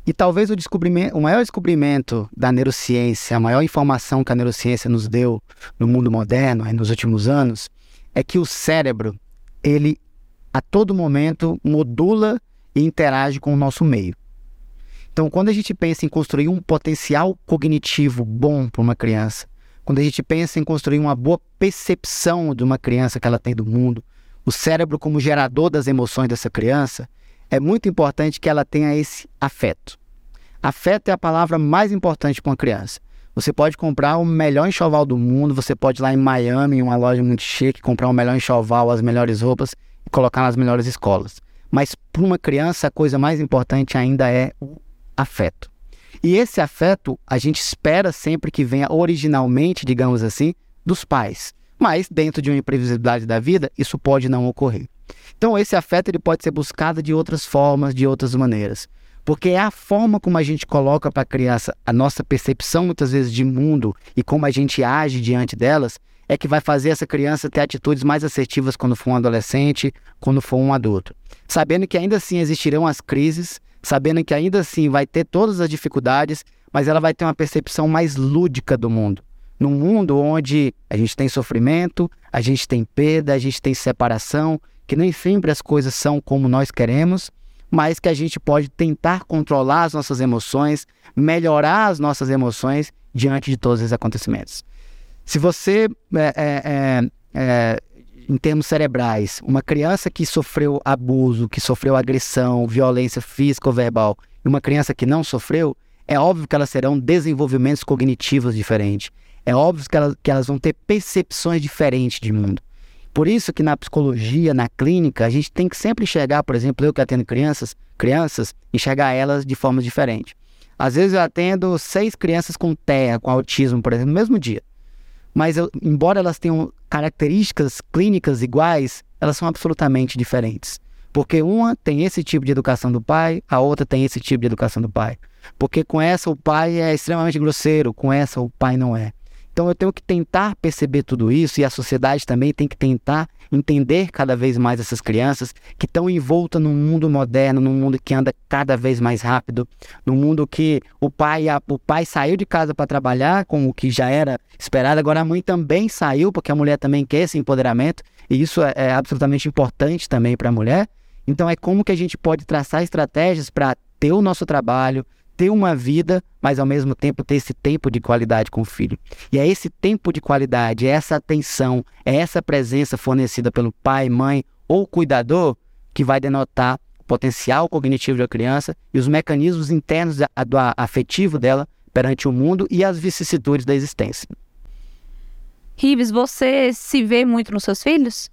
E talvez o descobrimento, o maior descobrimento da neurociência, a maior informação que a neurociência nos deu no mundo moderno, nos últimos anos, é que o cérebro, ele a todo momento modula e interage com o nosso meio. Então, quando a gente pensa em construir um potencial cognitivo bom para uma criança, quando a gente pensa em construir uma boa percepção de uma criança que ela tem do mundo, o cérebro como gerador das emoções dessa criança, é muito importante que ela tenha esse afeto. Afeto é a palavra mais importante para uma criança. Você pode comprar o melhor enxoval do mundo, você pode ir lá em Miami, em uma loja muito chique, comprar o melhor enxoval, as melhores roupas e colocar nas melhores escolas. Mas para uma criança, a coisa mais importante ainda é o afeto. E esse afeto a gente espera sempre que venha originalmente, digamos assim, dos pais. Mas dentro de uma imprevisibilidade da vida, isso pode não ocorrer. Então esse afeto ele pode ser buscado de outras formas, de outras maneiras. Porque é a forma como a gente coloca para a criança a nossa percepção muitas vezes de mundo e como a gente age diante delas é que vai fazer essa criança ter atitudes mais assertivas quando for um adolescente, quando for um adulto. Sabendo que ainda assim existirão as crises, sabendo que ainda assim vai ter todas as dificuldades, mas ela vai ter uma percepção mais lúdica do mundo. Num mundo onde a gente tem sofrimento, a gente tem perda, a gente tem separação, que nem sempre as coisas são como nós queremos, mas que a gente pode tentar controlar as nossas emoções, melhorar as nossas emoções diante de todos esses acontecimentos. Se você, é, é, é, é, em termos cerebrais, uma criança que sofreu abuso, que sofreu agressão, violência física ou verbal, e uma criança que não sofreu, é óbvio que elas terão desenvolvimentos cognitivos diferentes. É óbvio que elas, que elas vão ter percepções diferentes de mundo. Por isso que na psicologia, na clínica, a gente tem que sempre enxergar, por exemplo, eu que atendo crianças, crianças, enxergar elas de forma diferente. Às vezes eu atendo seis crianças com TEA, com autismo, por exemplo, no mesmo dia mas eu, embora elas tenham características clínicas iguais, elas são absolutamente diferentes. Porque uma tem esse tipo de educação do pai, a outra tem esse tipo de educação do pai. Porque com essa o pai é extremamente grosseiro, com essa o pai não é. Então eu tenho que tentar perceber tudo isso e a sociedade também tem que tentar entender cada vez mais essas crianças que estão envoltas num mundo moderno, num mundo que anda cada vez mais rápido, num mundo que o pai, a, o pai saiu de casa para trabalhar com o que já era esperado, agora a mãe também saiu porque a mulher também quer esse empoderamento e isso é, é absolutamente importante também para a mulher. Então é como que a gente pode traçar estratégias para ter o nosso trabalho, ter uma vida, mas ao mesmo tempo ter esse tempo de qualidade com o filho. E é esse tempo de qualidade, é essa atenção, é essa presença fornecida pelo pai, mãe ou cuidador que vai denotar o potencial cognitivo da criança e os mecanismos internos do afetivo dela perante o mundo e as vicissitudes da existência. Rives, você se vê muito nos seus filhos?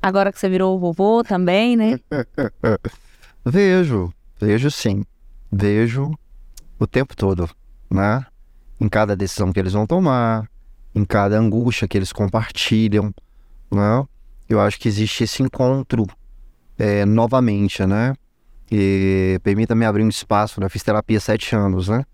Agora que você virou vovô também, né? [LAUGHS] vejo, vejo sim. Vejo o tempo todo, né? Em cada decisão que eles vão tomar, em cada angústia que eles compartilham, né? Eu acho que existe esse encontro é, novamente, né? E permita-me abrir um espaço, né? Fiz terapia sete anos, né?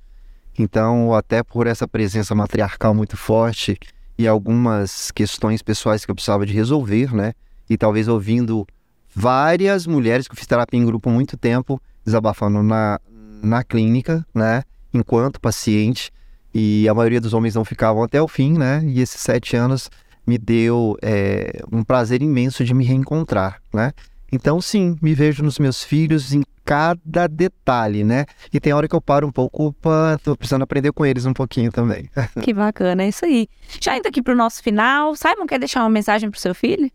Então, até por essa presença matriarcal muito forte e algumas questões pessoais que eu precisava de resolver, né? E talvez ouvindo várias mulheres que eu fiz terapia em grupo há muito tempo, desabafando na, na clínica, né? Enquanto paciente. E a maioria dos homens não ficavam até o fim, né? E esses sete anos me deu é, um prazer imenso de me reencontrar, né? Então, sim, me vejo nos meus filhos em cada detalhe, né? E tem hora que eu paro um pouco, opa, tô precisando aprender com eles um pouquinho também. [LAUGHS] Que bacana, é isso aí. Já indo aqui pro nosso final, Simon quer deixar uma mensagem pro seu filho?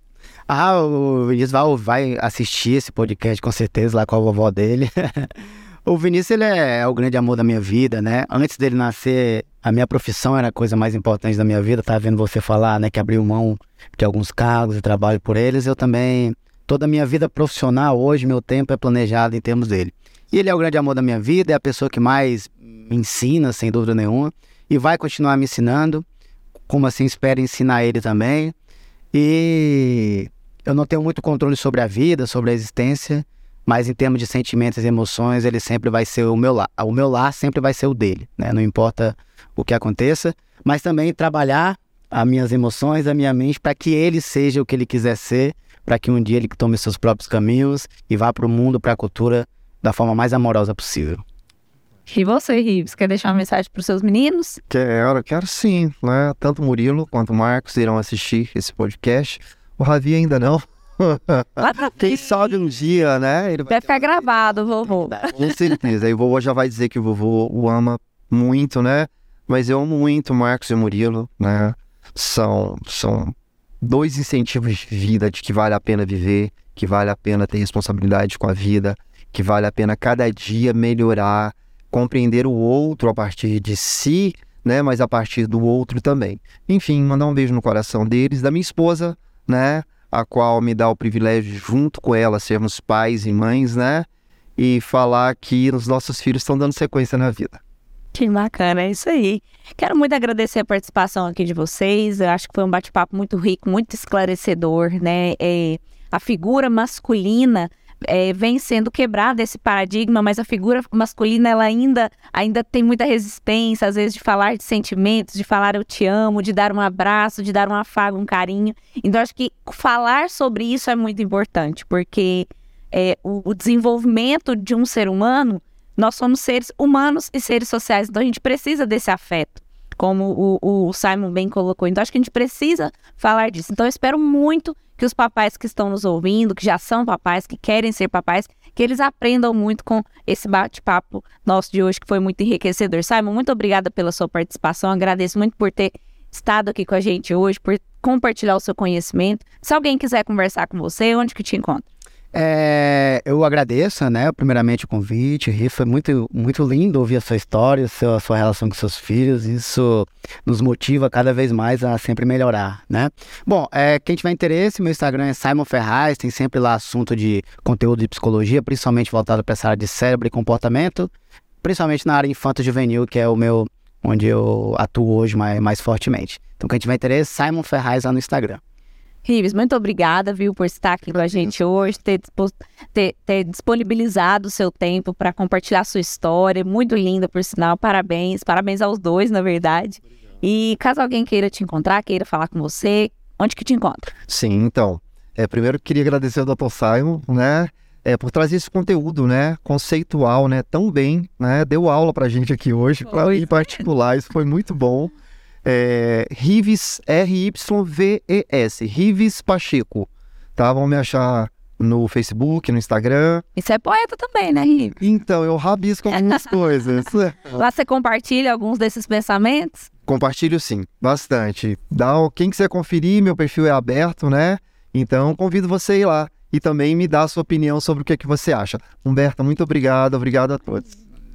Ah, o Vinícius vai assistir esse podcast com certeza lá com a vovó dele. [LAUGHS] o Vinícius, ele é, é o grande amor da minha vida, né? Antes dele nascer, a minha profissão era a coisa mais importante da minha vida. Tava vendo você falar, né, que abriu mão de alguns cargos e trabalho por eles. Eu também Toda a minha vida profissional hoje, meu tempo é planejado em termos dele. E ele é o grande amor da minha vida, é a pessoa que mais me ensina, sem dúvida nenhuma, e vai continuar me ensinando, como assim espero ensinar ele também. E eu não tenho muito controle sobre a vida, sobre a existência, mas em termos de sentimentos e emoções, ele sempre vai ser o meu lar. O meu lar sempre vai ser o dele, né? Não importa o que aconteça, mas também trabalhar as minhas emoções, a minha mente, para que ele seja o que ele quiser ser para que um dia ele tome seus próprios caminhos e vá para o mundo, para a cultura, da forma mais amorosa possível. E você, Rives, quer deixar uma mensagem para os seus meninos? Quero, quero sim, né? Tanto o Murilo quanto o Marcos irão assistir esse podcast. O Ravi ainda não. Quem sabe um dia, né? Ele vai, vai ficar gravado, vovô. Com certeza. Aí o vovô já vai dizer que o vovô o ama muito, né? Mas eu amo muito o Marcos e o Murilo, né? São, são dois incentivos de vida de que vale a pena viver, que vale a pena ter responsabilidade com a vida, que vale a pena cada dia melhorar, compreender o outro a partir de si, né, mas a partir do outro também. Enfim, mandar um beijo no coração deles, da minha esposa, né, a qual me dá o privilégio junto com ela sermos pais e mães, né, e falar que os nossos filhos estão dando sequência na vida. Que bacana, é isso aí. Quero muito agradecer a participação aqui de vocês. Eu acho que foi um bate-papo muito rico, muito esclarecedor, né? É, a figura masculina é, vem sendo quebrada esse paradigma, mas a figura masculina ela ainda, ainda tem muita resistência, às vezes, de falar de sentimentos, de falar eu te amo, de dar um abraço, de dar um afago, um carinho. Então, acho que falar sobre isso é muito importante, porque é, o, o desenvolvimento de um ser humano nós somos seres humanos e seres sociais, então a gente precisa desse afeto, como o, o Simon bem colocou. Então acho que a gente precisa falar disso. Então eu espero muito que os papais que estão nos ouvindo, que já são papais, que querem ser papais, que eles aprendam muito com esse bate-papo nosso de hoje, que foi muito enriquecedor. Simon, muito obrigada pela sua participação. Agradeço muito por ter estado aqui com a gente hoje, por compartilhar o seu conhecimento. Se alguém quiser conversar com você, onde que te encontra? É, eu agradeço, né, primeiramente o convite, Ri, foi muito, muito lindo ouvir a sua história, a sua, a sua relação com seus filhos, isso nos motiva cada vez mais a sempre melhorar, né. Bom, é, quem tiver interesse, meu Instagram é Simon Ferraz, tem sempre lá assunto de conteúdo de psicologia, principalmente voltado para essa área de cérebro e comportamento, principalmente na área infanto-juvenil, que é o meu, onde eu atuo hoje mais, mais fortemente. Então quem tiver interesse, Simon Ferraz lá no Instagram. Rives, muito obrigada, viu, por estar aqui com a gente hoje, ter, ter, ter disponibilizado o seu tempo para compartilhar a sua história. Muito linda, por sinal. Parabéns. Parabéns aos dois, na verdade. E caso alguém queira te encontrar, queira falar com você, onde que te encontra? Sim, então. É, primeiro queria agradecer ao Dr. Simon, né? É, por trazer esse conteúdo, né, conceitual, né, tão bem, né, deu aula pra gente aqui hoje, pra, em particular, isso foi muito bom é, Rives, R-Y-V-E-S, Rives Pacheco, tá? Vão me achar no Facebook, no Instagram. Isso é poeta também, né, Rives? Então, eu rabisco algumas [LAUGHS] coisas. Lá você compartilha alguns desses pensamentos? Compartilho sim, bastante. Dá, quem quiser conferir, meu perfil é aberto, né? Então, convido você a ir lá e também me dar a sua opinião sobre o que, é que você acha. Humberta, muito obrigado, obrigado a todos.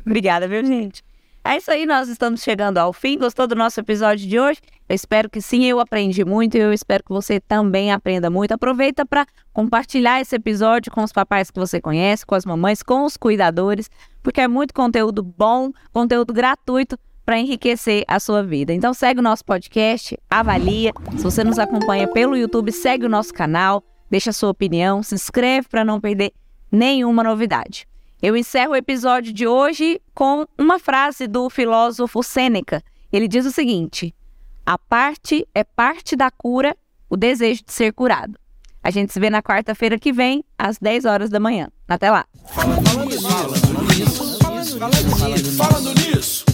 Obrigada, viu, gente? É isso aí, nós estamos chegando ao fim. Gostou do nosso episódio de hoje? Eu espero que sim, eu aprendi muito e eu espero que você também aprenda muito. Aproveita para compartilhar esse episódio com os papais que você conhece, com as mamães, com os cuidadores, porque é muito conteúdo bom, conteúdo gratuito para enriquecer a sua vida. Então segue o nosso podcast, avalia. Se você nos acompanha pelo YouTube, segue o nosso canal deixa sua opinião, se inscreve para não perder nenhuma novidade. Eu encerro o episódio de hoje com uma frase do filósofo Sêneca. Ele diz o seguinte: A parte é parte da cura, o desejo de ser curado. A gente se vê na quarta-feira que vem, às 10 horas da manhã. Até lá. Falando nisso, falando nisso, falando nisso, falando nisso.